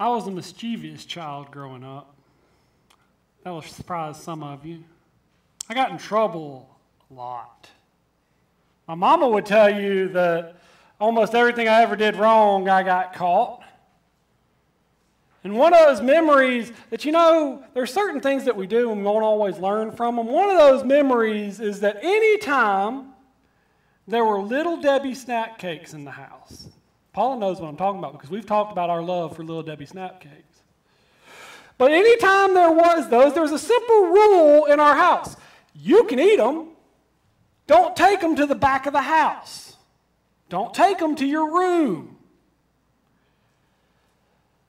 I was a mischievous child growing up. That will surprise some of you. I got in trouble a lot. My mama would tell you that almost everything I ever did wrong, I got caught. And one of those memories that, you know, there's certain things that we do and we won't always learn from them. One of those memories is that anytime there were little Debbie snack cakes in the house, Paula knows what I'm talking about because we've talked about our love for little Debbie snap cakes. But anytime there was those, there was a simple rule in our house. You can eat them. Don't take them to the back of the house. Don't take them to your room.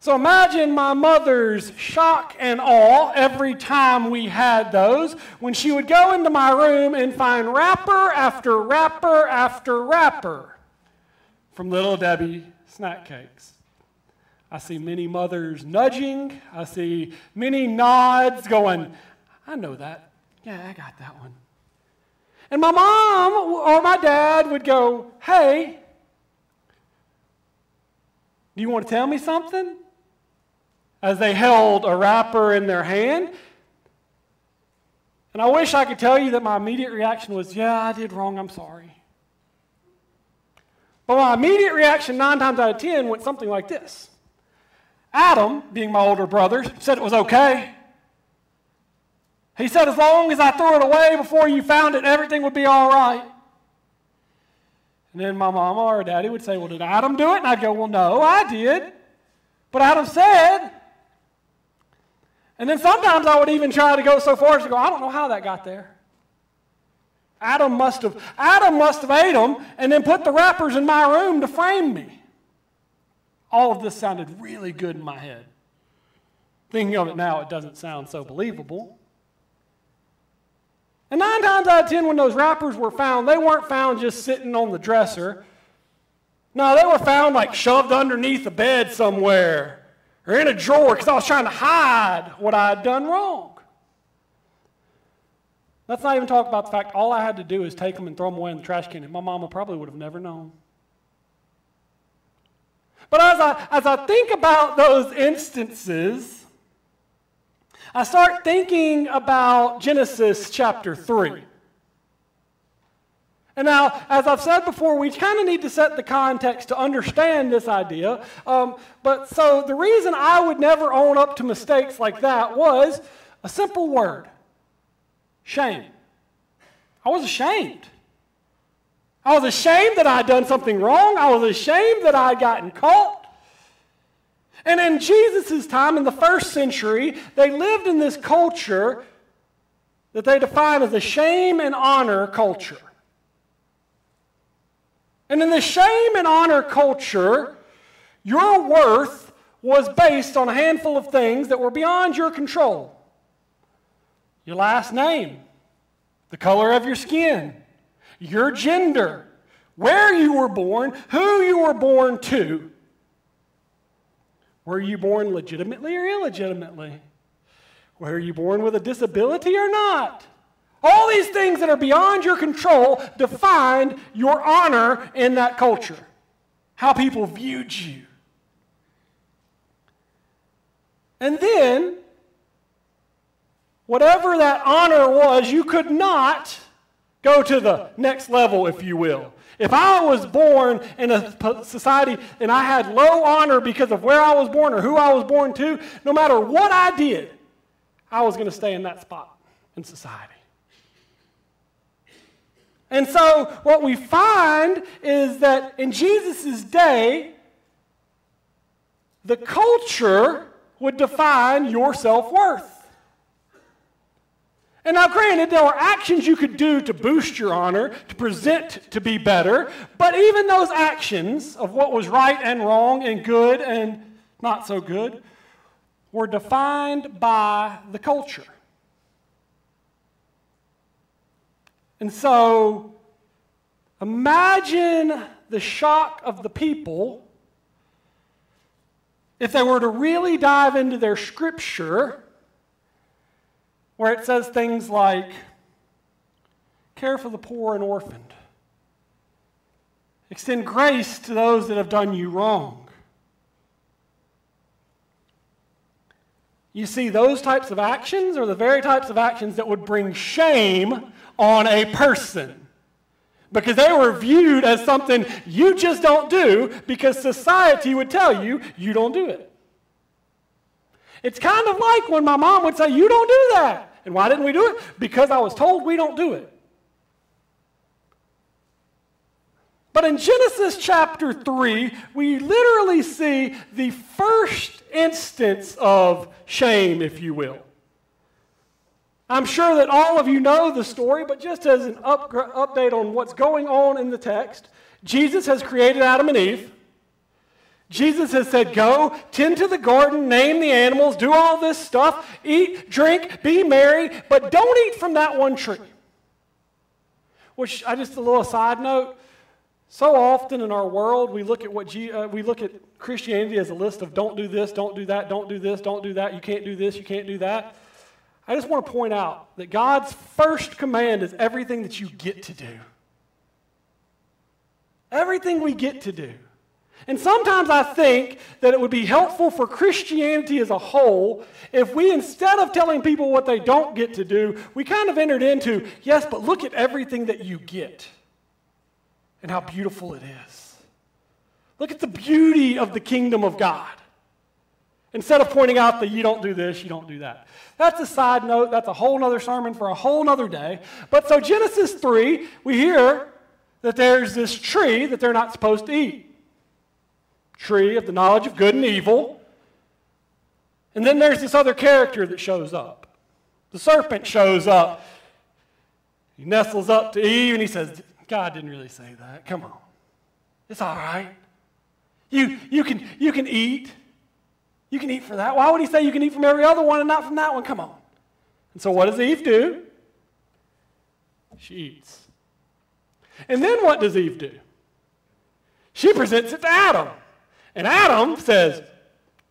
So imagine my mother's shock and awe every time we had those when she would go into my room and find wrapper after wrapper after wrapper from Little Debbie snack cakes. I see many mothers nudging. I see many nods going, I know that. Yeah, I got that one. And my mom or my dad would go, Hey, do you want to tell me something? As they held a wrapper in their hand. And I wish I could tell you that my immediate reaction was, Yeah, I did wrong. I'm sorry. But my immediate reaction, nine times out of ten, went something like this Adam, being my older brother, said it was okay. He said, as long as I threw it away before you found it, everything would be all right. And then my mama or daddy would say, Well, did Adam do it? And I'd go, Well, no, I did. But Adam said. And then sometimes I would even try to go so far as to go, I don't know how that got there. Adam must have, Adam must have ate them and then put the wrappers in my room to frame me. All of this sounded really good in my head. Thinking of it now, it doesn't sound so believable. And nine times out of ten, when those wrappers were found, they weren't found just sitting on the dresser. No, they were found like shoved underneath the bed somewhere or in a drawer because I was trying to hide what I had done wrong. Let's not even talk about the fact all I had to do is take them and throw them away in the trash can, and my mama probably would have never known. But as I, as I think about those instances, I start thinking about Genesis chapter 3. And now, as I've said before, we kind of need to set the context to understand this idea. Um, but so the reason I would never own up to mistakes like that was a simple word Shame. I was ashamed. I was ashamed that I had done something wrong. I was ashamed that I had gotten caught. And in Jesus' time, in the first century, they lived in this culture that they define as a shame and honor culture. And in the shame and honor culture, your worth was based on a handful of things that were beyond your control your last name, the color of your skin, your gender, where you were born, who you were born to. Were you born legitimately or illegitimately? Were you born with a disability or not? All these things that are beyond your control defined your honor in that culture, how people viewed you. And then whatever that honor was, you could not go to the next level, if you will. If I was born in a society and I had low honor because of where I was born or who I was born to, no matter what I did, I was going to stay in that spot in society. And so, what we find is that in Jesus' day, the culture would define your self worth. And now, granted, there were actions you could do to boost your honor, to present to be better, but even those actions of what was right and wrong and good and not so good were defined by the culture. And so, imagine the shock of the people if they were to really dive into their scripture where it says things like, care for the poor and orphaned, extend grace to those that have done you wrong. You see, those types of actions are the very types of actions that would bring shame on a person. Because they were viewed as something you just don't do because society would tell you you don't do it. It's kind of like when my mom would say, You don't do that. And why didn't we do it? Because I was told we don't do it. But in Genesis chapter 3, we literally see the first instance of shame, if you will. I'm sure that all of you know the story, but just as an up, update on what's going on in the text, Jesus has created Adam and Eve. Jesus has said, Go, tend to the garden, name the animals, do all this stuff, eat, drink, be merry, but don't eat from that one tree. Which, I just a little side note, so often in our world, we look at what G, uh, we look at Christianity as a list of don't do this, don't do that, don't do this, don't do that, you can't do this, you can't do that. I just want to point out that God's first command is everything that you get to do. Everything we get to do. And sometimes I think that it would be helpful for Christianity as a whole if we, instead of telling people what they don't get to do, we kind of entered into, yes, but look at everything that you get and how beautiful it is. Look at the beauty of the kingdom of God. Instead of pointing out that you don't do this, you don't do that. That's a side note. That's a whole other sermon for a whole other day. But so, Genesis 3, we hear that there's this tree that they're not supposed to eat tree of the knowledge of good and evil. And then there's this other character that shows up. The serpent shows up. He nestles up to Eve and he says, God didn't really say that. Come on. It's all right. You, you, can, you can eat. You can eat for that. Why would he say you can eat from every other one and not from that one? Come on. And so what does Eve do? She eats. And then what does Eve do? She presents it to Adam. And Adam says,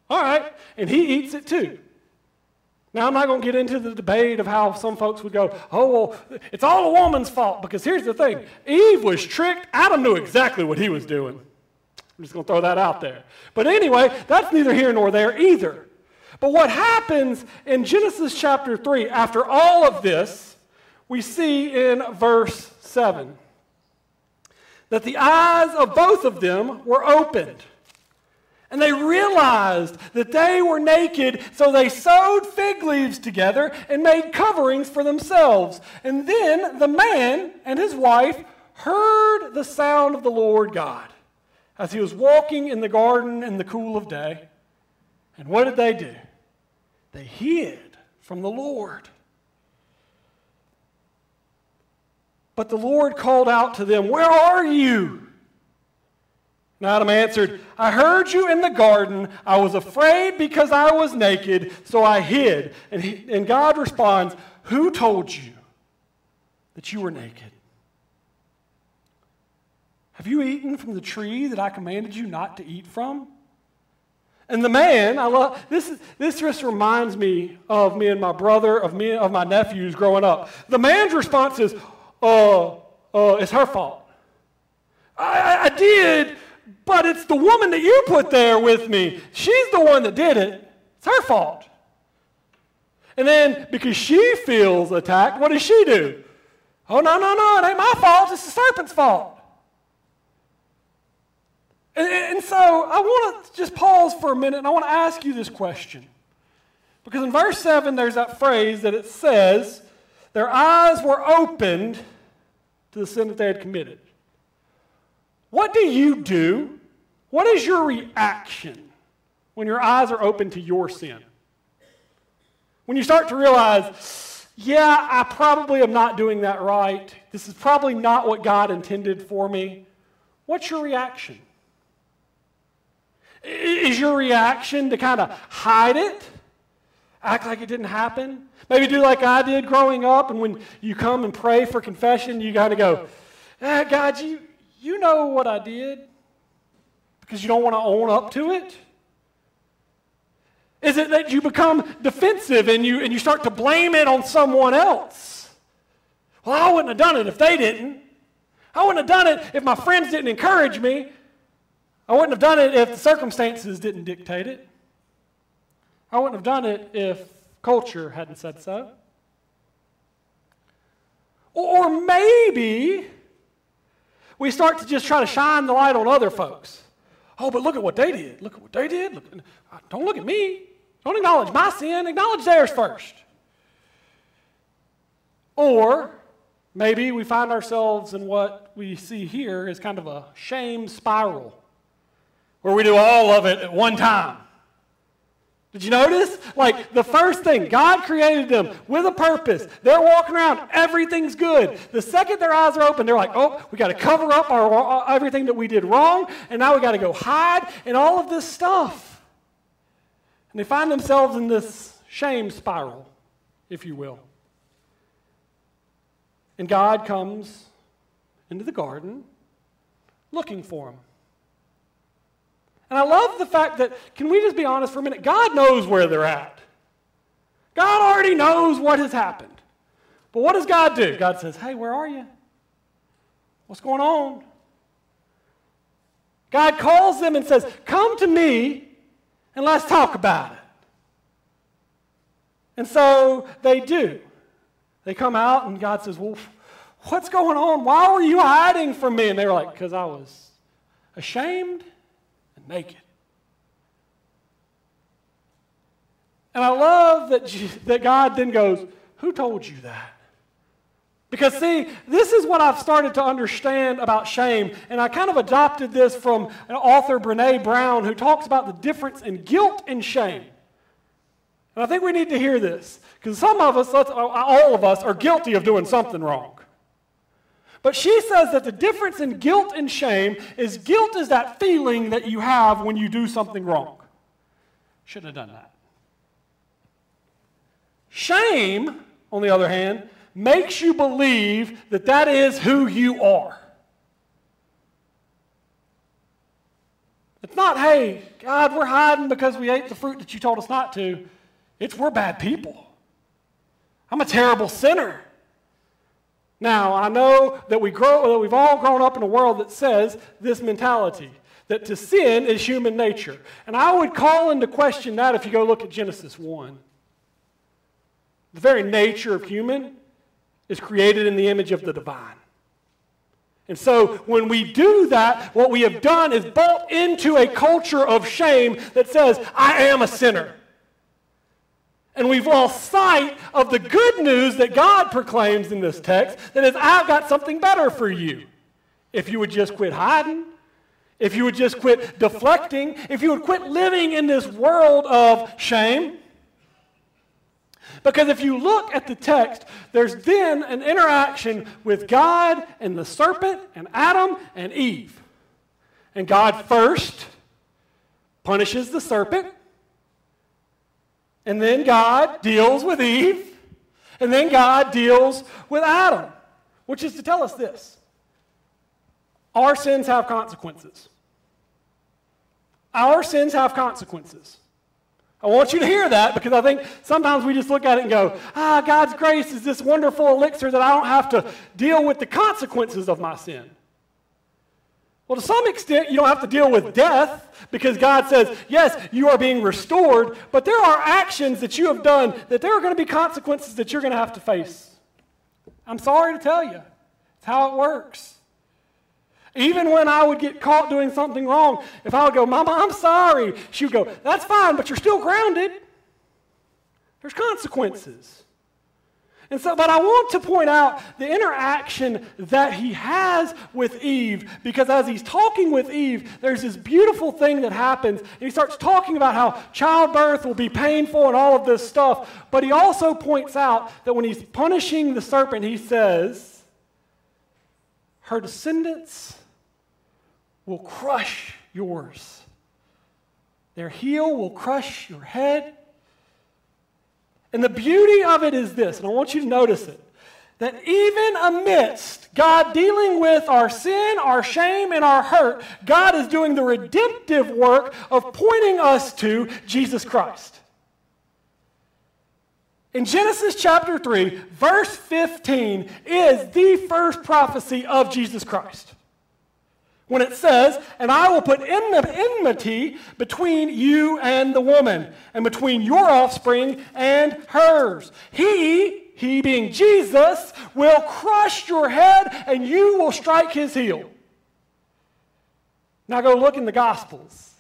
All right. And he eats it too. Now, I'm not going to get into the debate of how some folks would go, oh, well, it's all a woman's fault. Because here's the thing Eve was tricked. Adam knew exactly what he was doing. I'm just going to throw that out there. But anyway, that's neither here nor there either. But what happens in Genesis chapter 3, after all of this, we see in verse 7 that the eyes of both of them were opened. And they realized that they were naked, so they sewed fig leaves together and made coverings for themselves. And then the man and his wife heard the sound of the Lord God as he was walking in the garden in the cool of day. And what did they do? They hid from the Lord. But the Lord called out to them, Where are you? And Adam answered, I heard you in the garden. I was afraid because I was naked, so I hid. And, he, and God responds, Who told you that you were naked? Have you eaten from the tree that I commanded you not to eat from? And the man, I love this. This just reminds me of me and my brother, of me of my nephews growing up. The man's response is, "Uh, uh, it's her fault. I, I, I did, but it's the woman that you put there with me. She's the one that did it. It's her fault. And then because she feels attacked, what does she do? Oh, no, no, no, it ain't my fault. It's the serpent's fault. And, and so I want to just pause for a minute and I want to ask you this question. Because in verse 7, there's that phrase that it says, their eyes were opened to the sin that they had committed. What do you do? What is your reaction when your eyes are open to your sin? When you start to realize, yeah, I probably am not doing that right. This is probably not what God intended for me. What's your reaction? Is your reaction to kind of hide it? Act like it didn't happen? Maybe do like I did growing up, and when you come and pray for confession, you kind of go, ah, God, you, you know what I did because you don't want to own up to it? Is it that you become defensive and you, and you start to blame it on someone else? Well, I wouldn't have done it if they didn't. I wouldn't have done it if my friends didn't encourage me. I wouldn't have done it if the circumstances didn't dictate it. I wouldn't have done it if culture hadn't said so. Or maybe we start to just try to shine the light on other folks. Oh, but look at what they did. Look at what they did. Look, don't look at me. Don't acknowledge my sin. Acknowledge theirs first. Or maybe we find ourselves in what we see here is kind of a shame spiral where we do all of it at one time. Did you notice? Like the first thing, God created them with a purpose. They're walking around, everything's good. The second their eyes are open, they're like, oh, we got to cover up our, everything that we did wrong, and now we got to go hide and all of this stuff. And they find themselves in this shame spiral, if you will. And God comes into the garden looking for them. And I love the fact that, can we just be honest for a minute? God knows where they're at. God already knows what has happened. But what does God do? God says, Hey, where are you? What's going on? God calls them and says, Come to me and let's talk about it. And so they do. They come out and God says, Well, what's going on? Why were you hiding from me? And they were like, Because I was ashamed naked. And I love that, that God then goes, Who told you that? Because, see, this is what I've started to understand about shame. And I kind of adopted this from an author, Brene Brown, who talks about the difference in guilt and shame. And I think we need to hear this. Because some of us, all of us, are guilty of doing something wrong. But she says that the difference in guilt and shame is guilt is that feeling that you have when you do something wrong. Shouldn't have done that. Shame, on the other hand, makes you believe that that is who you are. It's not, hey, God, we're hiding because we ate the fruit that you told us not to. It's we're bad people. I'm a terrible sinner. Now, I know that, we grow, that we've all grown up in a world that says this mentality that to sin is human nature. And I would call into question that if you go look at Genesis 1. The very nature of human is created in the image of the divine. And so when we do that, what we have done is bought into a culture of shame that says, I am a sinner. And we've lost sight of the good news that God proclaims in this text that is, I've got something better for you. If you would just quit hiding, if you would just quit deflecting, if you would quit living in this world of shame. Because if you look at the text, there's then an interaction with God and the serpent and Adam and Eve. And God first punishes the serpent. And then God deals with Eve. And then God deals with Adam, which is to tell us this our sins have consequences. Our sins have consequences. I want you to hear that because I think sometimes we just look at it and go, ah, God's grace is this wonderful elixir that I don't have to deal with the consequences of my sin. Well, to some extent, you don't have to deal with death because God says, yes, you are being restored, but there are actions that you have done that there are going to be consequences that you're going to have to face. I'm sorry to tell you, it's how it works. Even when I would get caught doing something wrong, if I would go, Mama, I'm sorry, she would go, That's fine, but you're still grounded. There's consequences. And so, but I want to point out the interaction that he has with Eve, because as he's talking with Eve, there's this beautiful thing that happens. And he starts talking about how childbirth will be painful and all of this stuff. But he also points out that when he's punishing the serpent, he says, Her descendants will crush yours, their heel will crush your head and the beauty of it is this, and I want you to notice it that even amidst God dealing with our sin, our shame, and our hurt, God is doing the redemptive work of pointing us to Jesus Christ. In Genesis chapter 3, verse 15 is the first prophecy of Jesus Christ. When it says, And I will put enmity between you and the woman, and between your offspring and hers. He, he being Jesus, will crush your head, and you will strike his heel. Now go look in the Gospels,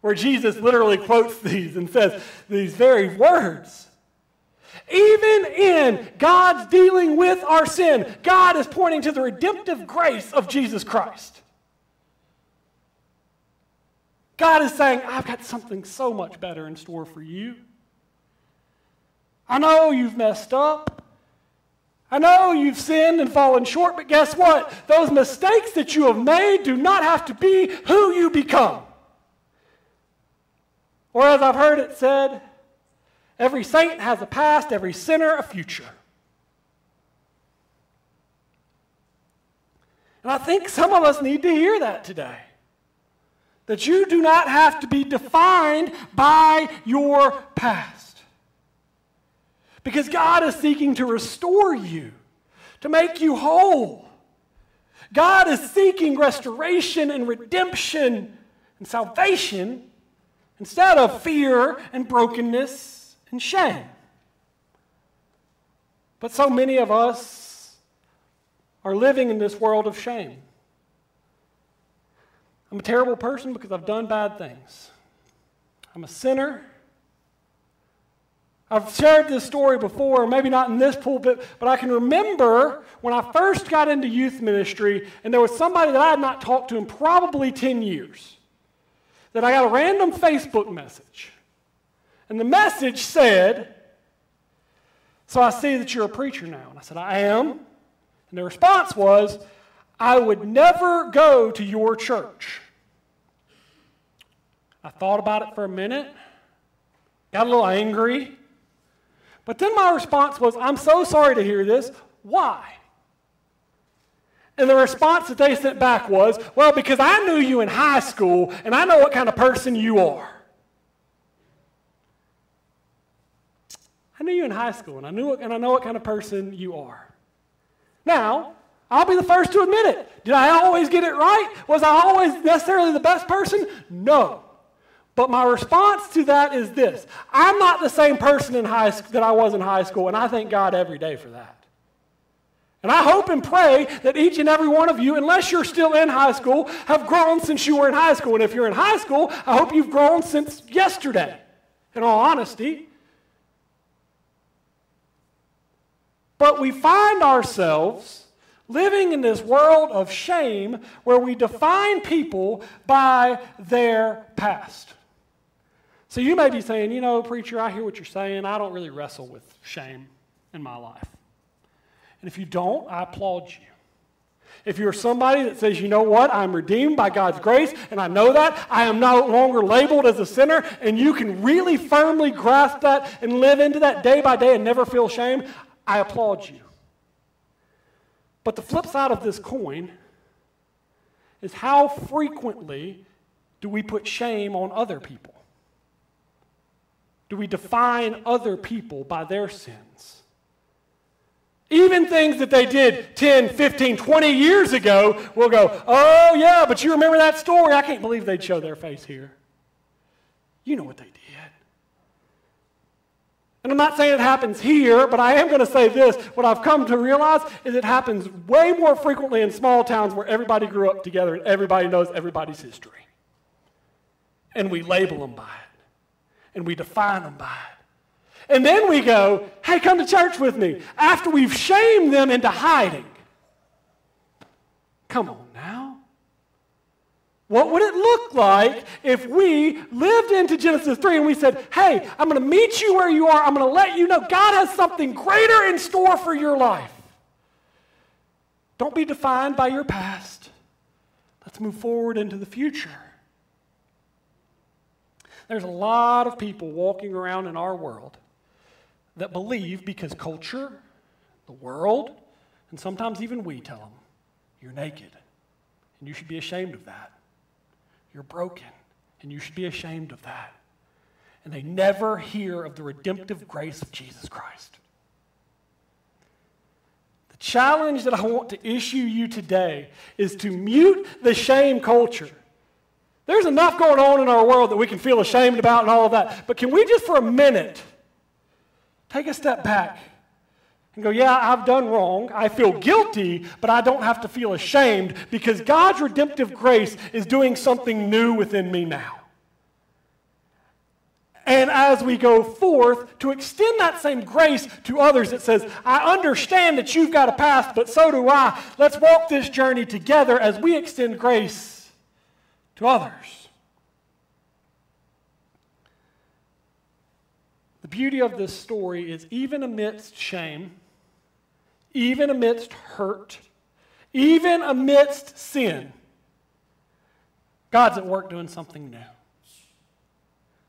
where Jesus literally quotes these and says these very words. Even in God's dealing with our sin, God is pointing to the redemptive grace of Jesus Christ. God is saying, I've got something so much better in store for you. I know you've messed up. I know you've sinned and fallen short, but guess what? Those mistakes that you have made do not have to be who you become. Or as I've heard it said, Every saint has a past, every sinner a future. And I think some of us need to hear that today. That you do not have to be defined by your past. Because God is seeking to restore you, to make you whole. God is seeking restoration and redemption and salvation instead of fear and brokenness and shame. But so many of us are living in this world of shame. I'm a terrible person because I've done bad things. I'm a sinner. I've shared this story before, maybe not in this pulpit, but I can remember when I first got into youth ministry and there was somebody that I had not talked to in probably 10 years. That I got a random Facebook message. And the message said, So I see that you're a preacher now. And I said, I am. And the response was, I would never go to your church. I thought about it for a minute, got a little angry. But then my response was, I'm so sorry to hear this. Why? And the response that they sent back was, Well, because I knew you in high school and I know what kind of person you are. I knew you in high school, and I knew what, and I know what kind of person you are. Now, I'll be the first to admit it. Did I always get it right? Was I always necessarily the best person? No. But my response to that is this I'm not the same person in high school that I was in high school, and I thank God every day for that. And I hope and pray that each and every one of you, unless you're still in high school, have grown since you were in high school. And if you're in high school, I hope you've grown since yesterday, in all honesty. But we find ourselves living in this world of shame where we define people by their past. So you may be saying, you know, preacher, I hear what you're saying. I don't really wrestle with shame in my life. And if you don't, I applaud you. If you're somebody that says, you know what, I'm redeemed by God's grace, and I know that, I am no longer labeled as a sinner, and you can really firmly grasp that and live into that day by day and never feel shame, I applaud you. But the flip side of this coin is how frequently do we put shame on other people? Do we define other people by their sins? Even things that they did 10, 15, 20 years ago, we'll go, oh, yeah, but you remember that story? I can't believe they'd show their face here. You know what they did. And I'm not saying it happens here, but I am going to say this. What I've come to realize is it happens way more frequently in small towns where everybody grew up together and everybody knows everybody's history. And we label them by it, and we define them by it. And then we go, hey, come to church with me. After we've shamed them into hiding. Come on. What would it look like if we lived into Genesis 3 and we said, hey, I'm going to meet you where you are. I'm going to let you know God has something greater in store for your life. Don't be defined by your past. Let's move forward into the future. There's a lot of people walking around in our world that believe because culture, the world, and sometimes even we tell them, you're naked. And you should be ashamed of that. You're broken, and you should be ashamed of that. And they never hear of the redemptive grace of Jesus Christ. The challenge that I want to issue you today is to mute the shame culture. There's enough going on in our world that we can feel ashamed about and all of that. But can we just for a minute take a step back and go, yeah, I've done wrong. I feel guilty, but I don't have to feel ashamed because God's redemptive grace is doing something new within me now. And as we go forth, to extend that same grace to others, it says, I understand that you've got a past, but so do I. Let's walk this journey together as we extend grace to others. The beauty of this story is even amidst shame, even amidst hurt, even amidst sin, God's at work doing something new.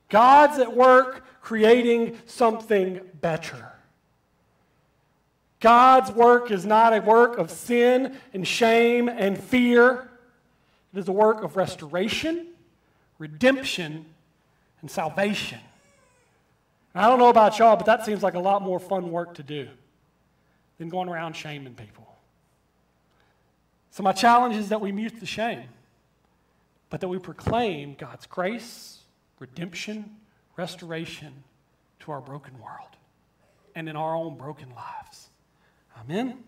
God's at work creating something better. God's work is not a work of sin and shame and fear. It is a work of restoration, redemption, and salvation. And I don't know about y'all, but that seems like a lot more fun work to do than going around shaming people. So, my challenge is that we mute the shame, but that we proclaim God's grace redemption, restoration to our broken world and in our own broken lives. Amen.